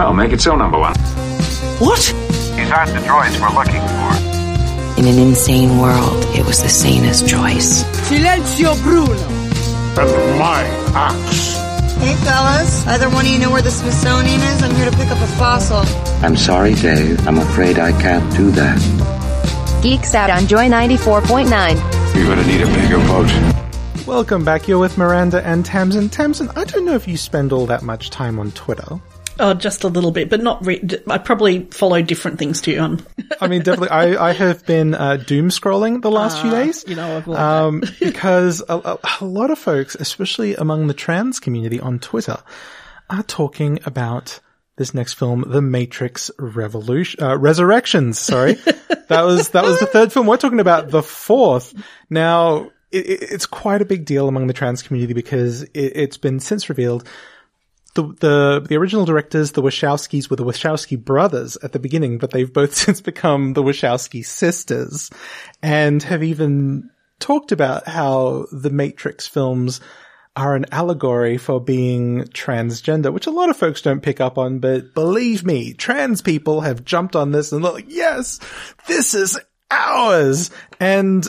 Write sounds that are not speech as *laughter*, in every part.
Well, make it so, number one. What? These aren't the droids we're looking for. In an insane world, it was the sanest choice. Silenzio Bruno! And my axe. Hey, fellas. Either one of you know where the Smithsonian is? I'm here to pick up a fossil. I'm sorry, Dave. I'm afraid I can't do that. Geeks out on Joy 94.9. You're gonna need a bigger boat. Welcome back. You're with Miranda and Tamsin. Tamsin, I don't know if you spend all that much time on Twitter. Oh, just a little bit, but not. Re- I probably follow different things too. On. I mean, definitely. I, I have been uh, doom scrolling the last uh, few days. You know, I've um, *laughs* because a, a, a, lot of folks, especially among the trans community on Twitter, are talking about this next film, The Matrix Revolution, uh, Resurrections. Sorry, *laughs* that was that was the third film. We're talking about the fourth. Now, it, it's quite a big deal among the trans community because it, it's been since revealed the, the the original directors, the Wachowskis, were the Wachowski brothers at the beginning, but they've both *laughs* since become the Wachowski sisters, and have even talked about how the Matrix films are an allegory for being transgender, which a lot of folks don't pick up on, but believe me, trans people have jumped on this and they're like, yes, this is ours. And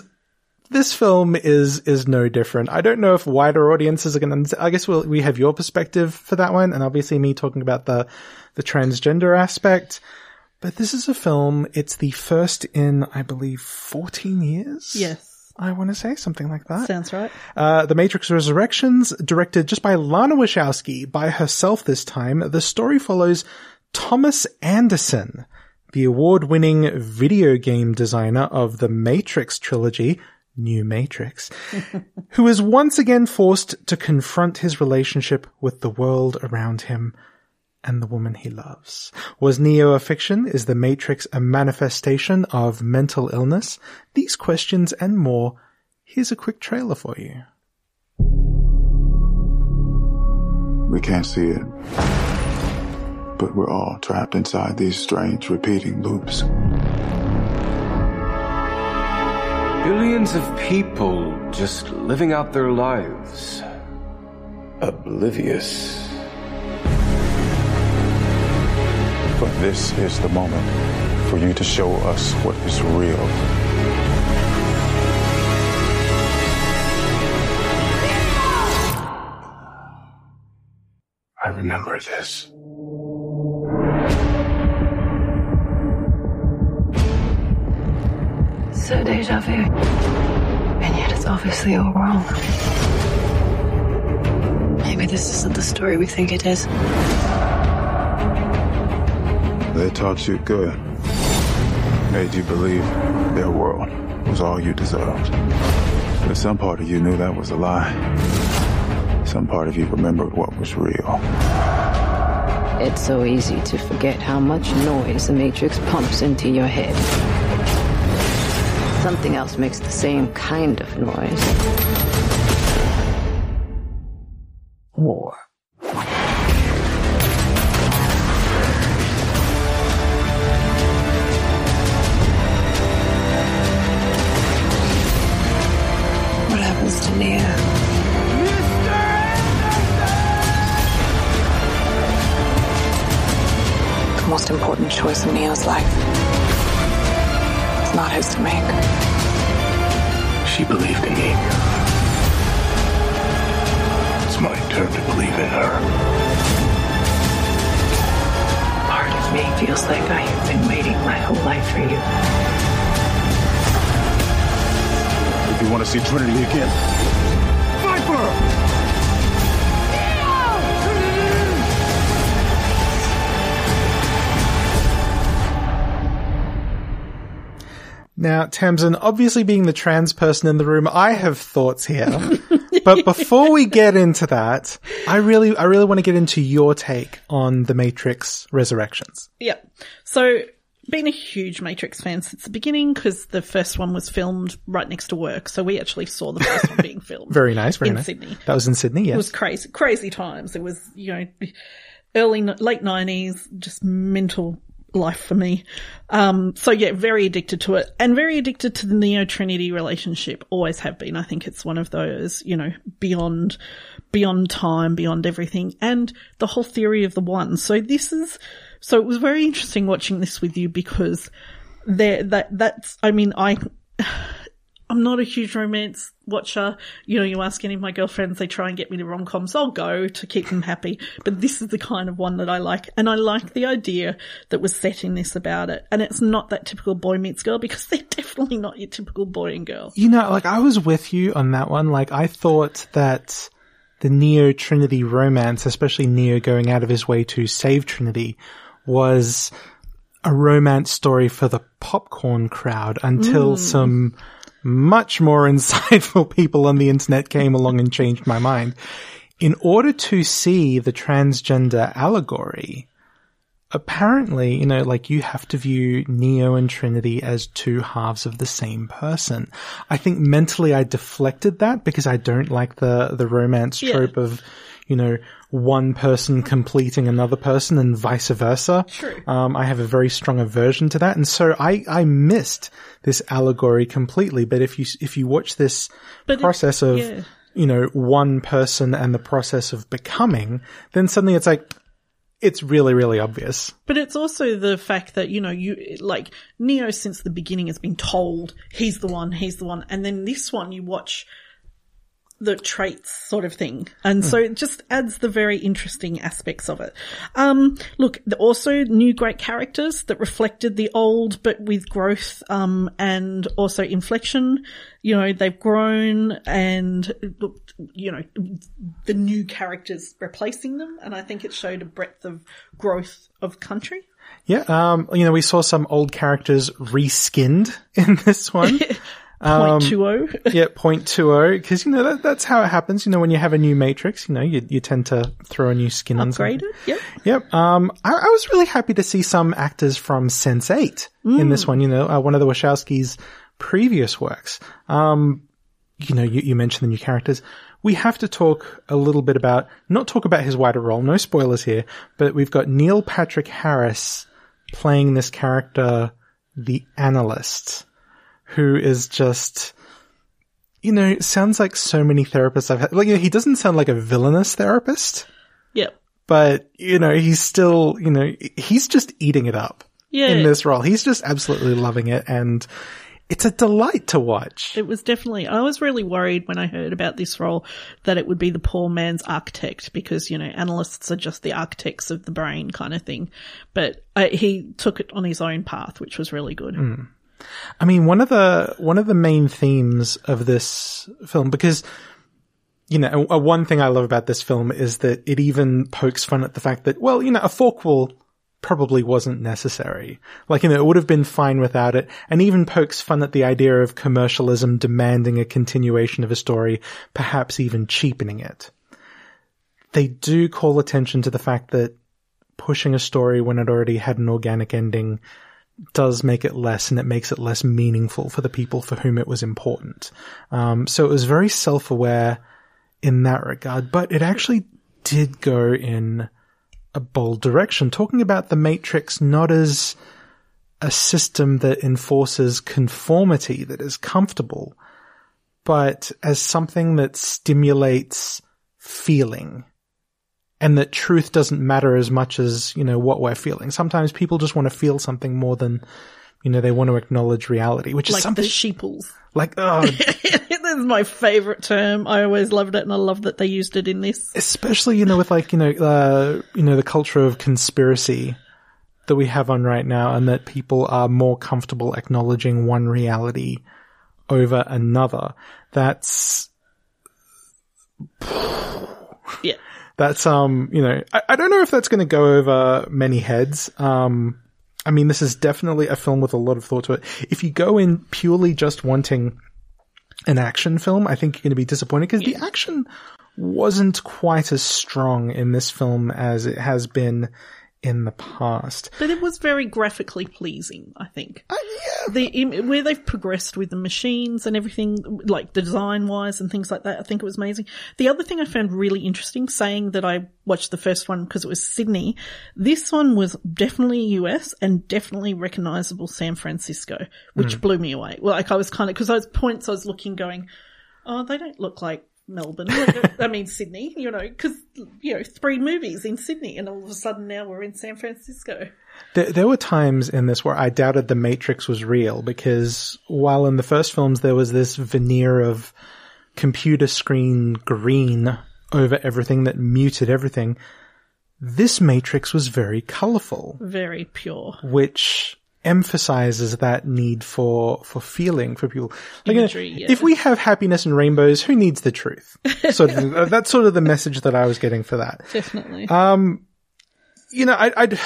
this film is is no different. I don't know if wider audiences are going to. I guess we'll, we have your perspective for that one, and obviously me talking about the the transgender aspect. But this is a film. It's the first in, I believe, fourteen years. Yes. I want to say something like that. Sounds right. Uh, the Matrix Resurrections, directed just by Lana Wachowski, by herself this time. The story follows Thomas Anderson, the award-winning video game designer of the Matrix trilogy, new Matrix, *laughs* who is once again forced to confront his relationship with the world around him and the woman he loves. Was Neo a fiction? Is the Matrix a manifestation of mental illness? These questions and more. Here's a quick trailer for you. We can't see it, but we're all trapped inside these strange repeating loops. Billions of people just living out their lives. Oblivious. But this is the moment for you to show us what is real. I remember this. So deja vu. And yet it's obviously all wrong. Maybe this isn't the story we think it is. They taught you good. Made you believe their world was all you deserved. But some part of you knew that was a lie. Some part of you remembered what was real. It's so easy to forget how much noise the Matrix pumps into your head. Something else makes the same kind of noise. War. What happens to Neo? The most important choice in Neo's life not his to make. She believed in me. It's my turn to believe in her. Part of me feels like I have been waiting my whole life for you. If you want to see Trinity again, fight for her! Now, Tamsin, obviously being the trans person in the room, I have thoughts here. *laughs* but before we get into that, I really, I really want to get into your take on the Matrix Resurrections. Yeah. So, been a huge Matrix fan since the beginning because the first one was filmed right next to work. So we actually saw the first one being *laughs* filmed. Very nice, very in nice. Sydney. That was in Sydney, yes. It was crazy, crazy times. It was, you know, early, late nineties, just mental life for me. Um, so yeah, very addicted to it and very addicted to the Neo Trinity relationship. Always have been. I think it's one of those, you know, beyond, beyond time, beyond everything and the whole theory of the one. So this is, so it was very interesting watching this with you because there, that, that's, I mean, I, I'm not a huge romance watcher. You know, you ask any of my girlfriends, they try and get me to rom-coms. I'll go to keep them happy. But this is the kind of one that I like. And I like the idea that was setting this about it. And it's not that typical boy meets girl because *laughs* they're definitely not your typical boy and girl. You know, like I was with you on that one. Like I thought that the Neo Trinity romance, especially Neo going out of his way to save Trinity, was a romance story for the popcorn crowd until Mm. some much more *laughs* insightful people on the internet came along and changed my mind. In order to see the transgender allegory, apparently, you know, like you have to view Neo and Trinity as two halves of the same person. I think mentally I deflected that because I don't like the, the romance Yeah. trope of, you know, one person completing another person and vice versa. True. Um, I have a very strong aversion to that. And so I, I missed this allegory completely. But if you, if you watch this But it- process of, yeah. you know, one person and the process of becoming, then suddenly it's like, it's really, really obvious. But it's also the fact that, you know, you, like, Neo since the beginning has been told he's the one, he's the one. And then this one you watch the traits sort of thing. And so it just adds the very interesting aspects of it. Um, look, also new great characters that reflected the old, but with growth, um, and also inflection. You know, they've grown and, look, you know, the new characters replacing them. And I think it showed a breadth of growth of country. Yeah. Um, you know, we saw some old characters reskinned *laughs* in this one. *laughs* Um, Point two oh. yeah, point two oh, because you know that, that's how it happens. You know, when you have a new Matrix, you know, you you tend to throw a new skin on something. Upgraded. Yep. Yep. Um, I, I was really happy to see some actors from Sense8 in this one. You know, uh, one of the Wachowskis' previous works. Um, you know, you, you mentioned the new characters. We have to talk a little bit about, not talk about his wider role. No spoilers here, but we've got Neil Patrick Harris playing this character, the analyst, who is just, you know, sounds like so many therapists I've had. Like, you know, he doesn't sound like a villainous therapist Yep. but you know he's still you know he's just eating it up Yeah. in this role he's just absolutely loving it and it's a delight to watch It was definitely, I was really worried when I heard about this role that it would be the poor man's architect because, you know, analysts are just the architects of the brain kind of thing. But uh, he took it on his own path, which was really good. I mean one of the one of the main themes of this film because you know one thing i love about this film is that it even pokes fun at the fact that well you know a forquel probably wasn't necessary. Like, you know, it would have been fine without it, and even pokes fun at the idea of commercialism demanding a continuation of a story, perhaps even cheapening it. They do call attention to the fact that pushing a story when it already had an organic ending does make it less and it makes it less meaningful for the people for whom it was important. Um, so it was very self-aware in that regard, but it actually did go in a bold direction, talking about the Matrix not as a system that enforces conformity that is comfortable, but as something that stimulates feeling and that truth doesn't matter as much as, you know, what we're feeling. Sometimes people just want to feel something more than, you know, they want to acknowledge reality, which is Like something the sheeples. *laughs* like, oh, *laughs* That's my favorite term. I always loved it and I love that they used it in this. especially you know with like you know uh you know the culture of conspiracy that we have on right now and that people are more comfortable acknowledging one reality over another that's Yeah. That's um you know I, I don't know if that's going to go over many heads um I mean, this is definitely a film with a lot of thought to it. If you go in purely just wanting an action film, I think you're going to be disappointed because the action wasn't quite as strong in this film as it has been in the past. But it was very graphically pleasing, I think. Uh, yeah. The, where they've progressed with the machines and everything, like the design wise and things like that, I think it was amazing. The other thing I found really interesting, saying that I watched the first one because it was Sydney, this one was definitely US and definitely recognizable San Francisco, which mm. blew me away. Well, like I was kind of, because those points I was looking going, oh, they don't look like Melbourne. I mean Sydney, you know, because you know three movies in Sydney, and all of a sudden now we're in San Francisco. There, there, were times in this where I doubted the Matrix was real because while in the first films there was this veneer of computer screen green over everything that muted everything, this Matrix was very colorful, very pure, which emphasizes that need for for feeling for people. Like, Imagery, you know, yeah. If we have happiness and rainbows, who needs the truth? *laughs* Of, uh, that's sort of the message that I was getting for that. Definitely. Um, you know, I, I'd,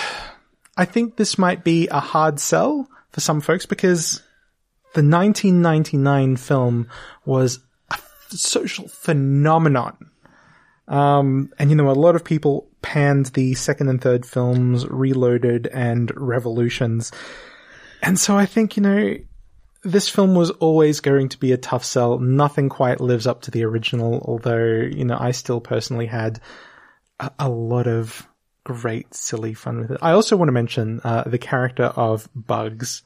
I think this might be a hard sell for some folks because the 1999 film was a social phenomenon. Um, and you know, a lot of people panned the second and third films, Reloaded and Revolutions. And so I think, you know, this film was always going to be a tough sell. Nothing quite lives up to the original, although, you know, I still personally had a, a lot of great, silly fun with it. I also want to mention, uh, the character of Bugs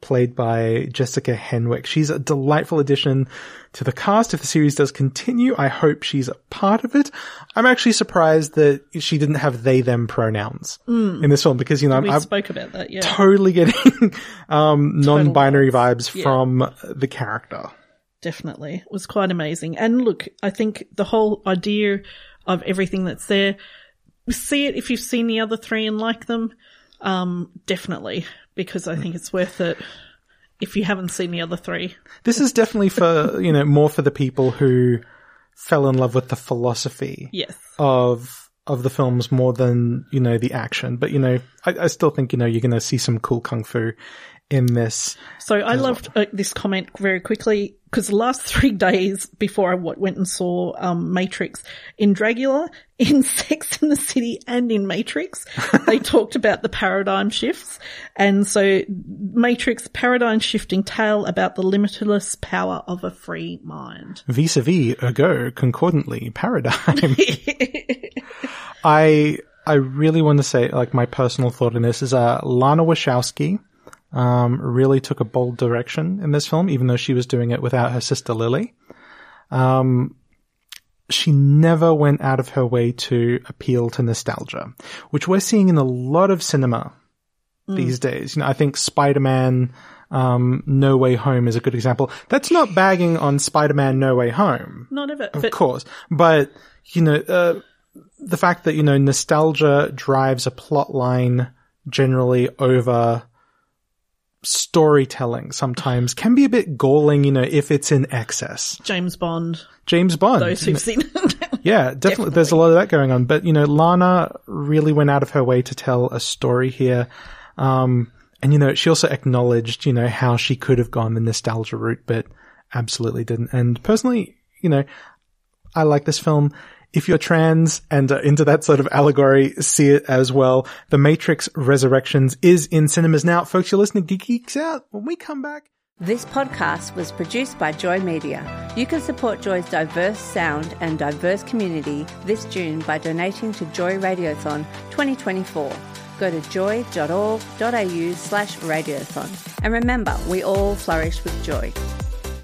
played by Jessica Henwick. She's a delightful addition to the cast. If the series does continue, I hope she's a part of it. I'm actually surprised that she didn't have they them pronouns mm. in this film because you know we I'm, spoke about that. Yeah, totally getting *laughs* um, non-binary vibes yeah. from the character. Definitely, it was quite amazing. And look, I think the whole idea of everything that's there. See it if you've seen the other three and like them. Um, definitely because I think it's worth it if you haven't seen the other three. This is definitely for, you know, more for the people who fell in love with the philosophy yes. of of the films more than, you know, the action. But, you know, I, I still think, you know, you're going to see some cool kung fu in this. So I loved well. uh, this comment very quickly because the last *laughs* three days before I went and saw um, Matrix in Dragula, *laughs* in Sex in the City, and in Matrix, they *laughs* talked about the paradigm shifts, and so Matrix paradigm shifting tale about the limitless power of a free mind. Vis-a-vis, ergo, concordantly, paradigm. I I really want to say, like, my personal thought in this is, uh, Lana Wachowski um, really took a bold direction in this film, even though she was doing it without her sister Lily. Um, she never went out of her way to appeal to nostalgia, which we're seeing in a lot of cinema mm. these days. You know, I think Spider-Man, um, No Way Home is a good example. That's not bagging on Spider-Man No Way Home. Of it. Of but- course. But, you know, uh, the fact that, you know, nostalgia drives a plot line generally over storytelling sometimes can be a bit galling, you know, if it's in excess. James Bond. James Bond. Those who've seen it. *laughs* yeah, definitely, definitely. There's a lot of that going on. But, you know, Lana really went out of her way to tell a story here. Um, and, you know, she also acknowledged, you know, how she could have gone the nostalgia route, but absolutely didn't. And personally, you know, I like this film if you're trans and into that sort of allegory, see it as well. The Matrix Resurrections is in cinemas now. Folks, you're listening to Geeks Out. When we come back. This podcast was produced by Joy Media. You can support Joy's diverse sound and diverse community this June by donating to Joy Radiothon 2024. Go to joy.org.au slash radiothon. And remember, we all flourish with joy.